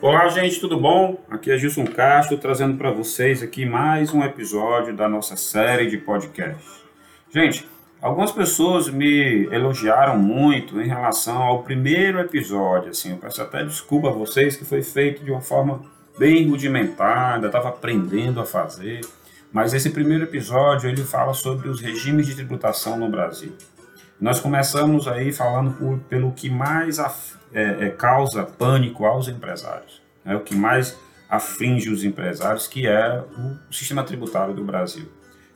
Olá, gente, tudo bom? Aqui é Gilson Castro trazendo para vocês aqui mais um episódio da nossa série de podcast. Gente, algumas pessoas me elogiaram muito em relação ao primeiro episódio, assim, eu peço até desculpa a vocês que foi feito de uma forma bem rudimentar, ainda estava aprendendo a fazer, mas esse primeiro episódio ele fala sobre os regimes de tributação no Brasil. Nós começamos aí falando por, pelo que mais af é, é, causa pânico aos empresários. É o que mais aflige os empresários, que é o sistema tributário do Brasil.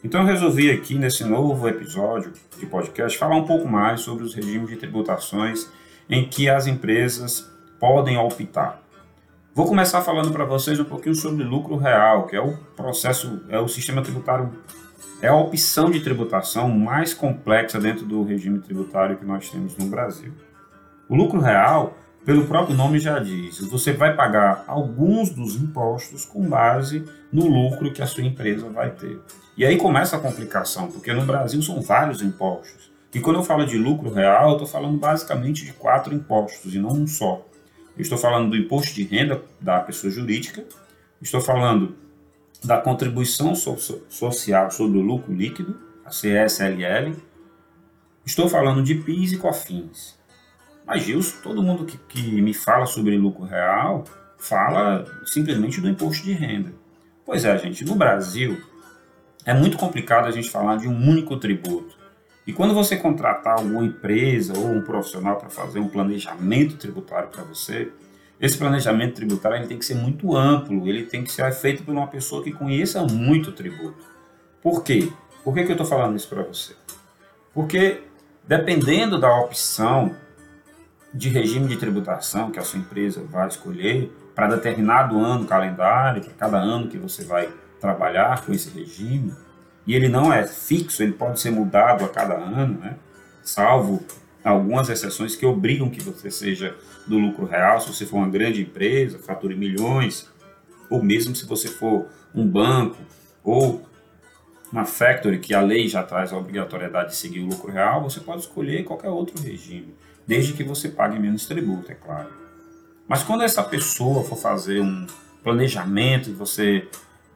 Então eu resolvi aqui nesse novo episódio de podcast falar um pouco mais sobre os regimes de tributações em que as empresas podem optar. Vou começar falando para vocês um pouquinho sobre lucro real, que é o processo, é o sistema tributário, é a opção de tributação mais complexa dentro do regime tributário que nós temos no Brasil. O lucro real, pelo próprio nome já diz, você vai pagar alguns dos impostos com base no lucro que a sua empresa vai ter. E aí começa a complicação, porque no Brasil são vários impostos. E quando eu falo de lucro real, eu estou falando basicamente de quatro impostos e não um só. Eu estou falando do imposto de renda da pessoa jurídica, estou falando da contribuição so social sobre o lucro líquido, a CSLL, estou falando de PIS e COFINS. Mas, Gilson, todo mundo que, que me fala sobre lucro real fala simplesmente do imposto de renda. Pois é, gente, no Brasil é muito complicado a gente falar de um único tributo. E quando você contratar alguma empresa ou um profissional para fazer um planejamento tributário para você, esse planejamento tributário ele tem que ser muito amplo, ele tem que ser feito por uma pessoa que conheça muito o tributo. Por quê? Por que, que eu estou falando isso para você? Porque dependendo da opção de regime de tributação que a sua empresa vai escolher para determinado ano calendário, para cada ano que você vai trabalhar com esse regime, e ele não é fixo, ele pode ser mudado a cada ano, né? salvo algumas exceções que obrigam que você seja do lucro real, se você for uma grande empresa, fature milhões, ou mesmo se você for um banco ou uma factory, que a lei já traz a obrigatoriedade de seguir o lucro real, você pode escolher qualquer outro regime desde que você pague menos tributo, é claro. Mas quando essa pessoa for fazer um planejamento e você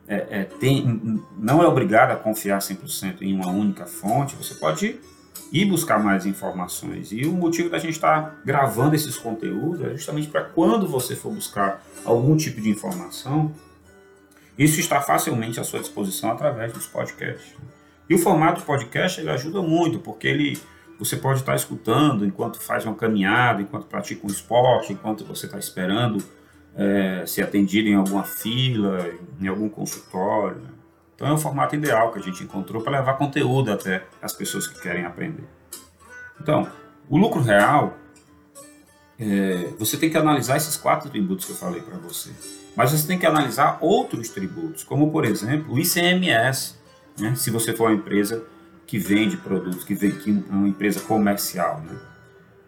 é, é, tem, não é obrigado a confiar 100% em uma única fonte, você pode ir buscar mais informações. E o motivo da gente estar tá gravando esses conteúdos é justamente para quando você for buscar algum tipo de informação, isso está facilmente à sua disposição através dos podcasts. E o formato podcast ele ajuda muito, porque ele você pode estar escutando enquanto faz uma caminhada, enquanto pratica um esporte, enquanto você está esperando é, ser atendido em alguma fila, em algum consultório. Né? Então é o formato ideal que a gente encontrou para levar conteúdo até as pessoas que querem aprender. Então, o lucro real, é, você tem que analisar esses quatro tributos que eu falei para você. Mas você tem que analisar outros tributos, como por exemplo o ICMS, né? se você for uma empresa que vende produtos, que vende é uma empresa comercial. Né?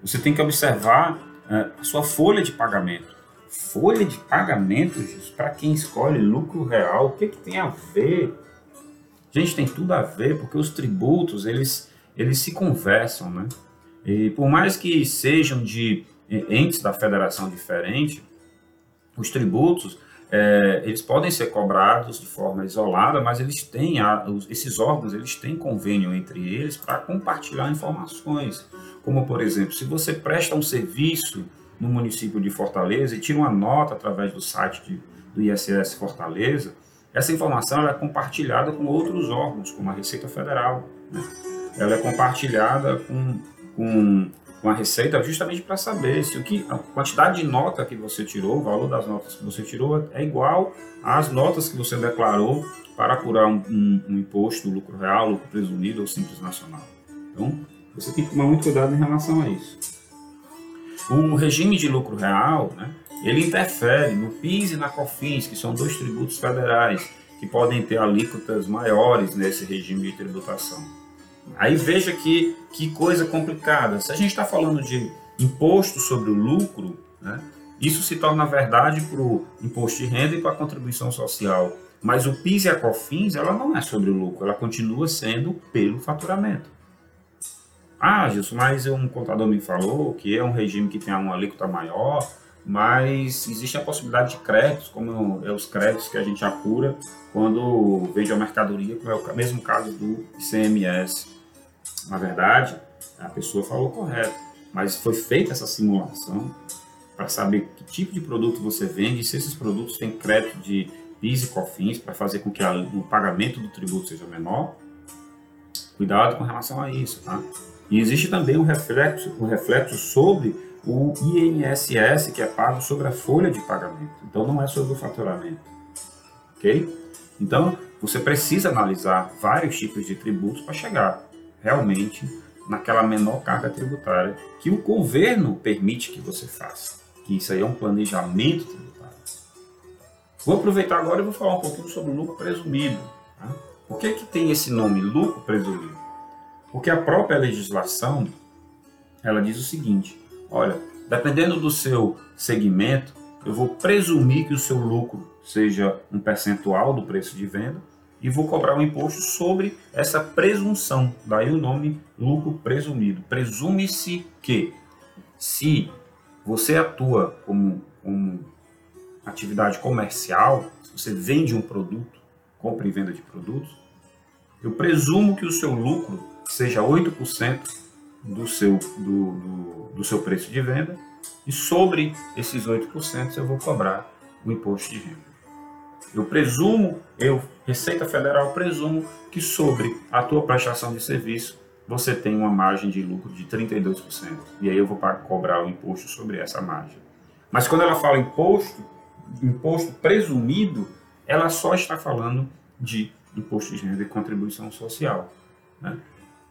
Você tem que observar é, a sua folha de pagamento. Folha de pagamento, para quem escolhe lucro real, o que, que tem a ver? Gente, tem tudo a ver, porque os tributos, eles, eles se conversam, né? E por mais que sejam de entes da federação diferente, os tributos, é, eles podem ser cobrados de forma isolada, mas eles têm a, esses órgãos eles têm convênio entre eles para compartilhar informações, como por exemplo, se você presta um serviço no município de Fortaleza e tira uma nota através do site de, do ISS Fortaleza, essa informação é compartilhada com outros órgãos, como a Receita Federal. Né? Ela é compartilhada com, com com a Receita justamente para saber se o que a quantidade de nota que você tirou, o valor das notas que você tirou é igual às notas que você declarou para apurar um, um, um imposto, lucro real, lucro presumido ou simples nacional. Então, você tem que tomar muito cuidado em relação a isso. O regime de lucro real, né, ele interfere no PIS e na COFINS, que são dois tributos federais que podem ter alíquotas maiores nesse regime de tributação. Aí veja que, que coisa complicada. Se a gente está falando de imposto sobre o lucro, né, isso se torna verdade para o imposto de renda e para a contribuição social. Mas o PIS e a COFINS, ela não é sobre o lucro, ela continua sendo pelo faturamento. Ah, Gilson, mas um contador me falou que é um regime que tem uma alíquota maior. mas existe a possibilidade de créditos, como é os créditos que a gente apura quando vende a mercadoria, como é o mesmo caso do ICMS. Na verdade, a pessoa falou correto, mas foi feita essa simulação para saber que tipo de produto você vende e se esses produtos têm crédito de PIS e COFINS para fazer com que o pagamento do tributo seja menor. Cuidado com relação a isso, tá? E existe também um reflexo, um reflexo sobre o INSS que é pago sobre a folha de pagamento. Então não é sobre o faturamento. Ok? Então você precisa analisar vários tipos de tributos para chegar realmente naquela menor carga tributária que o governo permite que você faça. Que isso aí é um planejamento tributário. Vou aproveitar agora e vou falar um pouquinho sobre o lucro presumido. Tá? Por que, que tem esse nome, lucro presumido? Porque a própria legislação ela diz o seguinte: olha, dependendo do seu segmento, eu vou presumir que o seu lucro seja um percentual do preço de venda e vou cobrar um imposto sobre essa presunção. Daí o nome lucro presumido. Presume-se que se você atua como, como atividade comercial, se você vende um produto, compra e venda de produtos, eu presumo que o seu lucro seja 8% do seu, do, do, do seu preço de venda e sobre esses 8% eu vou cobrar o imposto de renda. Eu presumo, eu, Receita Federal, presumo que sobre a tua prestação de serviço você tem uma margem de lucro de 32%. E aí eu vou cobrar o imposto sobre essa margem. Mas quando ela fala imposto, imposto presumido, ela só está falando de imposto de renda e contribuição social. Né?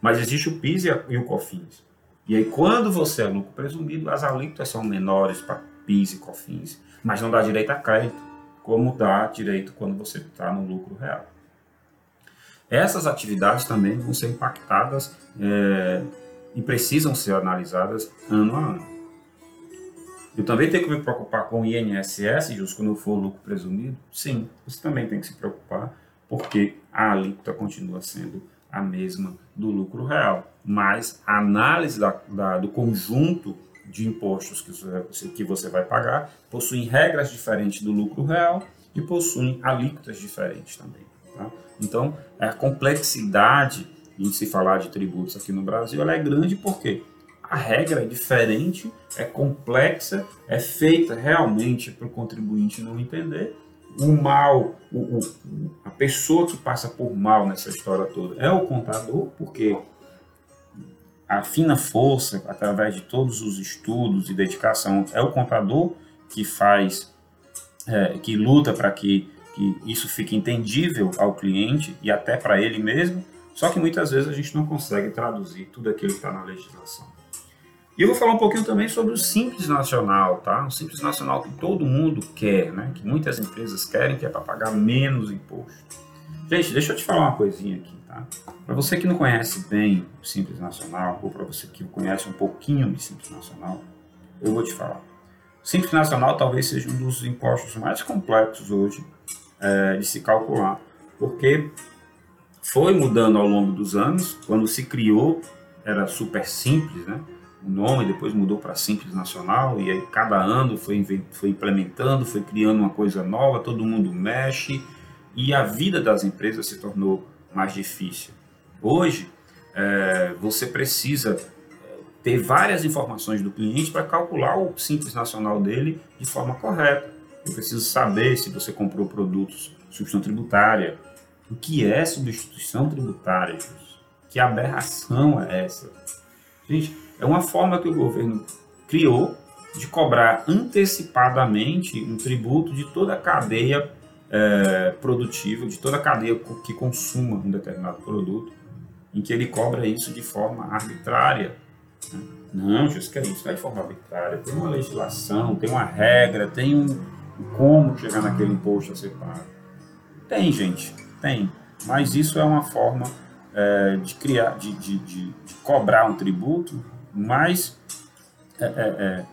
Mas existe o PIS e o COFINS. E aí, quando você é lucro presumido, as alíquotas são menores para PIS e COFINS, mas não dá direito a crédito como dá direito quando você está no lucro real. Essas atividades também vão ser impactadas é, e precisam ser analisadas ano a ano. Eu também tenho que me preocupar com o INSS, justo quando for lucro presumido? Sim, você também tem que se preocupar, porque a alíquota continua sendo a mesma do lucro real. Mas a análise da, da, do conjunto de impostos que você, que você vai pagar possuem regras diferentes do lucro real e possuem alíquotas diferentes também. Tá? Então, a complexidade em se falar de tributos aqui no Brasil ela é grande porque a regra é diferente, é complexa, é feita realmente para o contribuinte não entender. O mal, o, o, a pessoa que passa por mal nessa história toda é o contador, porque a fina força, através de todos os estudos e dedicação, é o contador que faz, é, que luta para que, que isso fique entendível ao cliente e até para ele mesmo, só que muitas vezes a gente não consegue traduzir tudo aquilo que está na legislação. E eu vou falar um pouquinho também sobre o Simples Nacional, tá? O Simples Nacional que todo mundo quer, né? Que muitas empresas querem, que é para pagar menos imposto. Gente, deixa eu te falar uma coisinha aqui. Tá? Para você que não conhece bem o Simples Nacional, ou para você que conhece um pouquinho de Simples Nacional, eu vou te falar. O Simples Nacional talvez seja um dos impostos mais complexos hoje é, de se calcular, porque foi mudando ao longo dos anos. Quando se criou, era super simples, né? O nome depois mudou para Simples Nacional, e aí cada ano foi, foi implementando, foi criando uma coisa nova, todo mundo mexe, e a vida das empresas se tornou mais difícil. Hoje, é, você precisa é, ter várias informações do cliente para calcular o Simples Nacional dele de forma correta. Eu preciso saber se você comprou produtos substituição tributária. O que é substituição tributária? Que aberração é essa? Gente, é uma forma que o governo criou de cobrar antecipadamente um tributo de toda a cadeia é, produtiva de toda a cadeia que consuma um determinado produto, em que ele cobra isso de forma arbitrária. Né? Não, que é isso, não é de forma arbitrária. Tem uma legislação, tem uma regra, tem um, como chegar naquele imposto a ser pago. Tem, gente, tem. Mas isso é uma forma é, de criar, de, de, de, de, cobrar um tributo mais é, é, é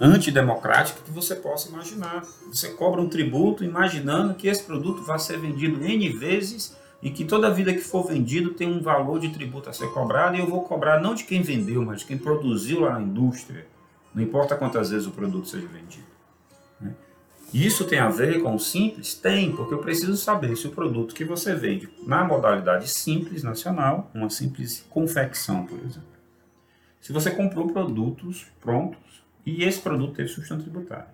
antidemocrática que você possa imaginar. Você cobra um tributo imaginando que esse produto vai ser vendido N vezes e que toda vida que for vendido tem um valor de tributo a ser cobrado e eu vou cobrar não de quem vendeu, mas de quem produziu lá na indústria. Não importa quantas vezes o produto seja vendido. Né? Isso tem a ver com o simples? Tem, porque eu preciso saber se o produto que você vende na modalidade simples nacional, uma simples confecção, por exemplo, se você comprou produtos prontos e esse produto teve substituição tributária.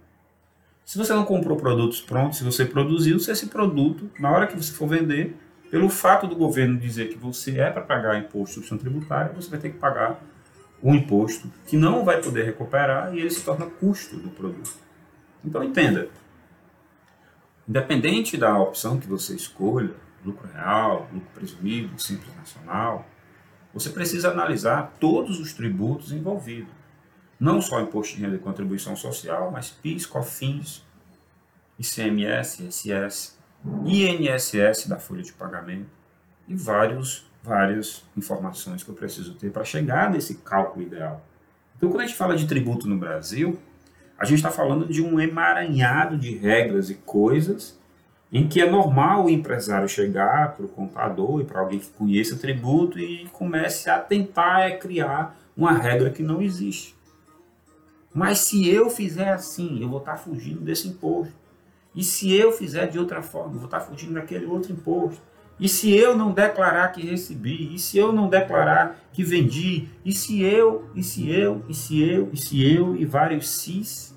Se você não comprou produtos prontos, se você produziu, se esse produto, na hora que você for vender, pelo fato do governo dizer que você é para pagar imposto de substituição tributária, você vai ter que pagar um imposto que não vai poder recuperar e ele se torna custo do produto. Então entenda, independente da opção que você escolha, lucro real, lucro presumido, simples nacional, você precisa analisar todos os tributos envolvidos. Não só imposto de renda e contribuição social, mas PIS, COFINS, ICMS, ISS, INSS da folha de pagamento e vários, várias informações que eu preciso ter para chegar nesse cálculo ideal. Então, quando a gente fala de tributo no Brasil, a gente está falando de um emaranhado de regras e coisas em que é normal o empresário chegar para o contador e para alguém que conheça tributo e comece a tentar é, criar uma regra que não existe. Mas se eu fizer assim, eu vou estar fugindo desse imposto. E se eu fizer de outra forma, eu vou estar fugindo daquele outro imposto. E se eu não declarar que recebi? E se eu não declarar que vendi? E se eu, e se eu, e se eu, e se eu, e vários sis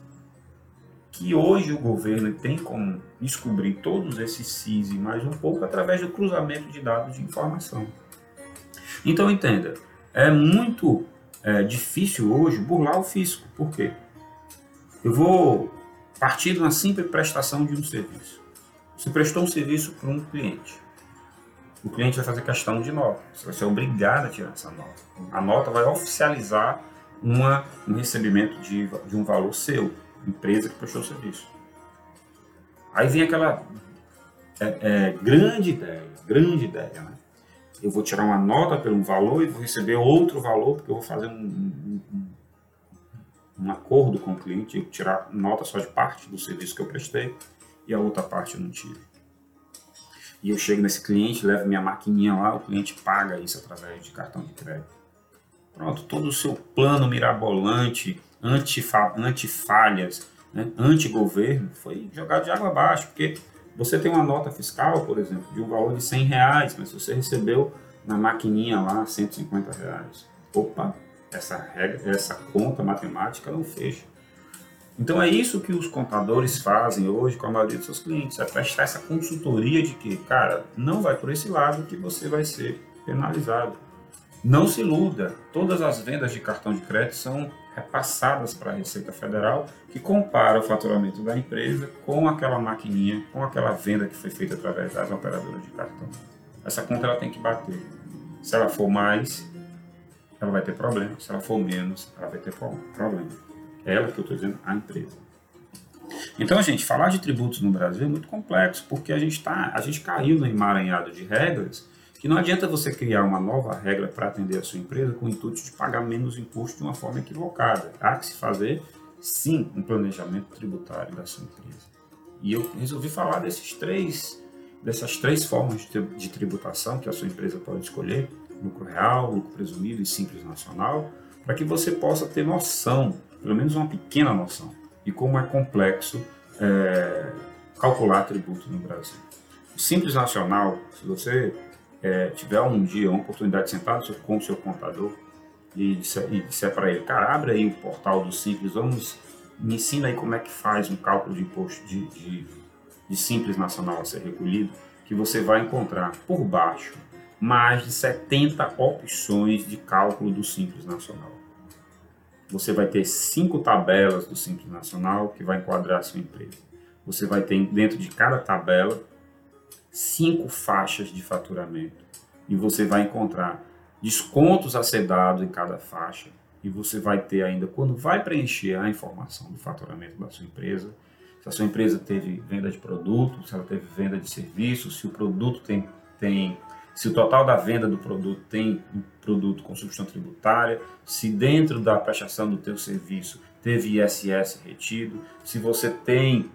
que hoje o governo tem como descobrir todos esses SIS e mais um pouco através do cruzamento de dados de informação. Então entenda, é muito é, difícil hoje burlar o fisco. Por quê? Eu vou partir de uma simples prestação de um serviço. Você prestou um serviço para um cliente. O cliente vai fazer questão de nota. Você vai ser obrigado a tirar essa nota. A nota vai oficializar uma, um recebimento de, de um valor seu empresa que prestou o serviço. Aí vem aquela é, é, grande ideia, grande ideia, né? Eu vou tirar uma nota pelo valor e vou receber outro valor, porque eu vou fazer um, um, um acordo com o cliente, tirar nota só de parte do serviço que eu prestei e a outra parte eu não tiro. E eu chego nesse cliente, levo minha maquininha lá, o cliente paga isso através de cartão de crédito. Pronto, todo o seu plano mirabolante, antifalhas, né, anti-governo, foi jogado de água abaixo, porque você tem uma nota fiscal, por exemplo, de um valor de 100 reais, mas você recebeu na maquininha lá 150 reais. Opa, essa regra, essa conta matemática não fecha. Então é isso que os contadores fazem hoje com a maioria dos seus clientes, é prestar essa consultoria de que, cara, não vai por esse lado que você vai ser penalizado. Não se iluda, todas as vendas de cartão de crédito são repassadas para a Receita Federal, que compara o faturamento da empresa com aquela maquininha, com aquela venda que foi feita através das operadoras de cartão. Essa conta ela tem que bater. Se ela for mais, ela vai ter problema. Se ela for menos, ela vai ter problema. É ela que eu estou dizendo, a empresa. Então, gente, falar de tributos no Brasil é muito complexo, porque a gente, tá, a gente caiu no emaranhado de regras que não adianta você criar uma nova regra para atender a sua empresa com o intuito de pagar menos imposto de uma forma equivocada. Há que se fazer, sim, um planejamento tributário da sua empresa. E eu resolvi falar desses três, dessas três formas de tributação que a sua empresa pode escolher, lucro real, lucro presumido e simples nacional, para que você possa ter noção, pelo menos uma pequena noção, de como é complexo é, calcular tributo no Brasil. O simples nacional, se você é, tiver um dia uma oportunidade de sentar com o seu contador e disser, para ele, cara, abre aí o portal do Simples, vamos, me ensina aí como é que faz um cálculo de imposto de, de, de Simples Nacional a ser recolhido, que você vai encontrar por baixo mais de 70 opções de cálculo do Simples Nacional. Você vai ter cinco tabelas do Simples Nacional que vai enquadrar a sua empresa. Você vai ter dentro de cada tabela cinco faixas de faturamento. E você vai encontrar descontos a ser dado em cada faixa. E você vai ter ainda, quando vai preencher a informação do faturamento da sua empresa, se a sua empresa teve venda de produto, se ela teve venda de serviço, se o produto tem, tem se o total da venda do produto tem um produto com substituição tributária, se dentro da prestação do teu serviço teve ISS retido, se você tem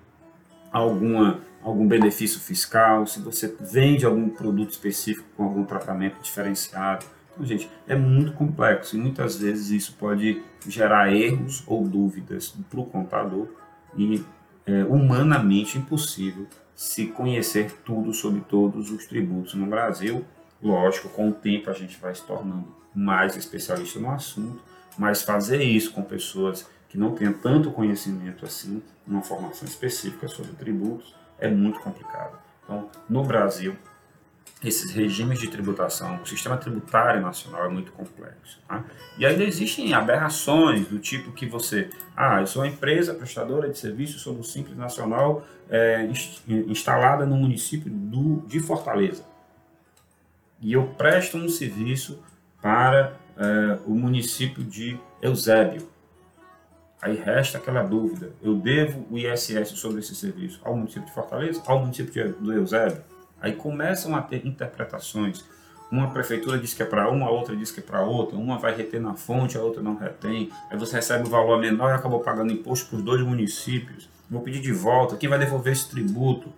alguma algum benefício fiscal, se você vende algum produto específico com algum tratamento diferenciado. Então, gente, é muito complexo e muitas vezes isso pode gerar erros ou dúvidas para o contador e é humanamente impossível se conhecer tudo sobre todos os tributos no Brasil. Lógico, com o tempo a gente vai se tornando mais especialista no assunto, mas fazer isso com pessoas que não tenham tanto conhecimento assim, uma formação específica sobre tributos, é muito complicado. Então, no Brasil, esses regimes de tributação, o sistema tributário nacional é muito complexo. Tá? E ainda existem aberrações do tipo que você, ah, eu sou uma empresa prestadora de serviços sob o Simples Nacional é, instalada no município do, de Fortaleza. E eu presto um serviço para é, o município de Eusébio. Aí resta aquela dúvida: eu devo o ISS sobre esse serviço ao município de Fortaleza, ao município do Eusébio? Aí começam a ter interpretações. Uma prefeitura diz que é para uma, a outra diz que é para outra, uma vai reter na fonte, a outra não retém. Aí você recebe o um valor menor e acabou pagando imposto para os dois municípios. Vou pedir de volta, quem vai devolver esse tributo?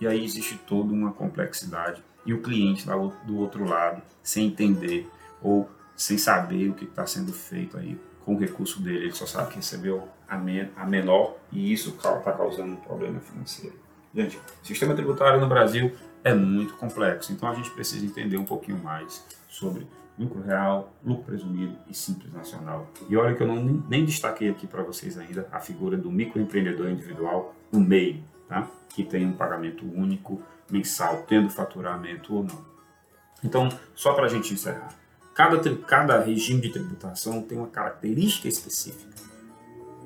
E aí existe toda uma complexidade. E o cliente lá do outro lado, sem entender ou sem saber o que está sendo feito aí com o recurso dele, ele só sabe que recebeu a, men a menor e isso está causando um problema financeiro. Gente, o sistema tributário no Brasil é muito complexo, então a gente precisa entender um pouquinho mais sobre lucro real, lucro presumido e simples nacional. E olha que eu não, nem destaquei aqui para vocês ainda a figura do microempreendedor individual, o MEI, tá? que tem um pagamento único mensal, tendo faturamento ou não. Então, só para a gente encerrar, cada, cada regime de tributação tem uma característica específica.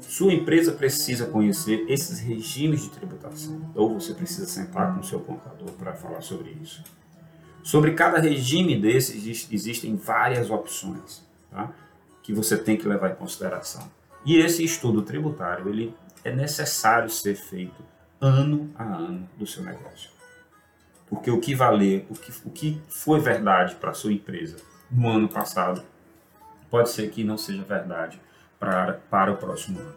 Sua empresa precisa conhecer esses regimes de tributação, ou você precisa sentar com seu contador para falar sobre isso. Sobre cada regime desses existem várias opções tá? que você tem que levar em consideração. E esse estudo tributário ele é necessário ser feito ano a ano do seu negócio. Porque o que valer, o que, o que foi verdade para a sua empresa no ano passado, pode ser que não seja verdade para, para o próximo ano.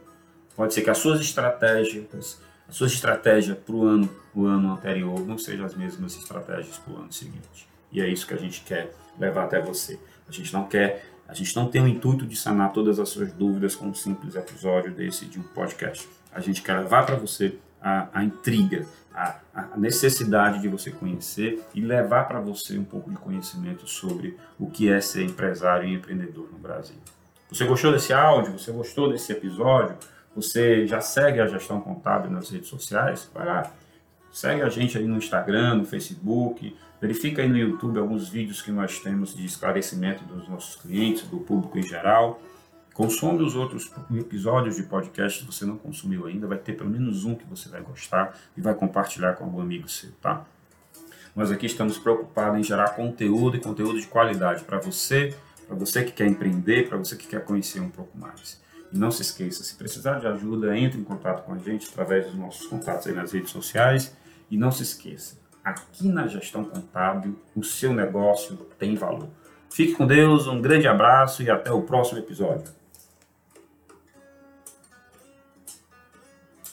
Pode ser que as suas estratégias, as suas estratégias para o ano, o ano anterior não sejam as mesmas estratégias para o ano seguinte. E é isso que a gente quer levar até você. A gente não quer, a gente não tem o intuito de sanar todas as suas dúvidas com um simples episódio desse de um podcast. A gente quer levar para você a, a intriga, a, a, necessidade de você conhecer e levar para você um pouco de conhecimento sobre o que é ser empresário e empreendedor no Brasil. Você gostou desse áudio? Você gostou desse episódio? Você já segue a gestão contábil nas redes sociais? Vai lá, segue a gente aí no Instagram, no Facebook, verifica aí no YouTube alguns vídeos que nós temos de esclarecimento dos nossos clientes, do público em geral. Consome os outros episódios de podcast se você não consumiu ainda, vai ter pelo menos um que você vai gostar e vai compartilhar com algum amigo seu, tá? Nós aqui estamos preocupados em gerar conteúdo e conteúdo de qualidade para você, para você que quer empreender, para você que quer conhecer um pouco mais. E não se esqueça, se precisar de ajuda, entre em contato com a gente através dos nossos contatos aí nas redes sociais. E não se esqueça, aqui na gestão contábil, o seu negócio tem valor. Fique com Deus, um grande abraço e até o próximo episódio.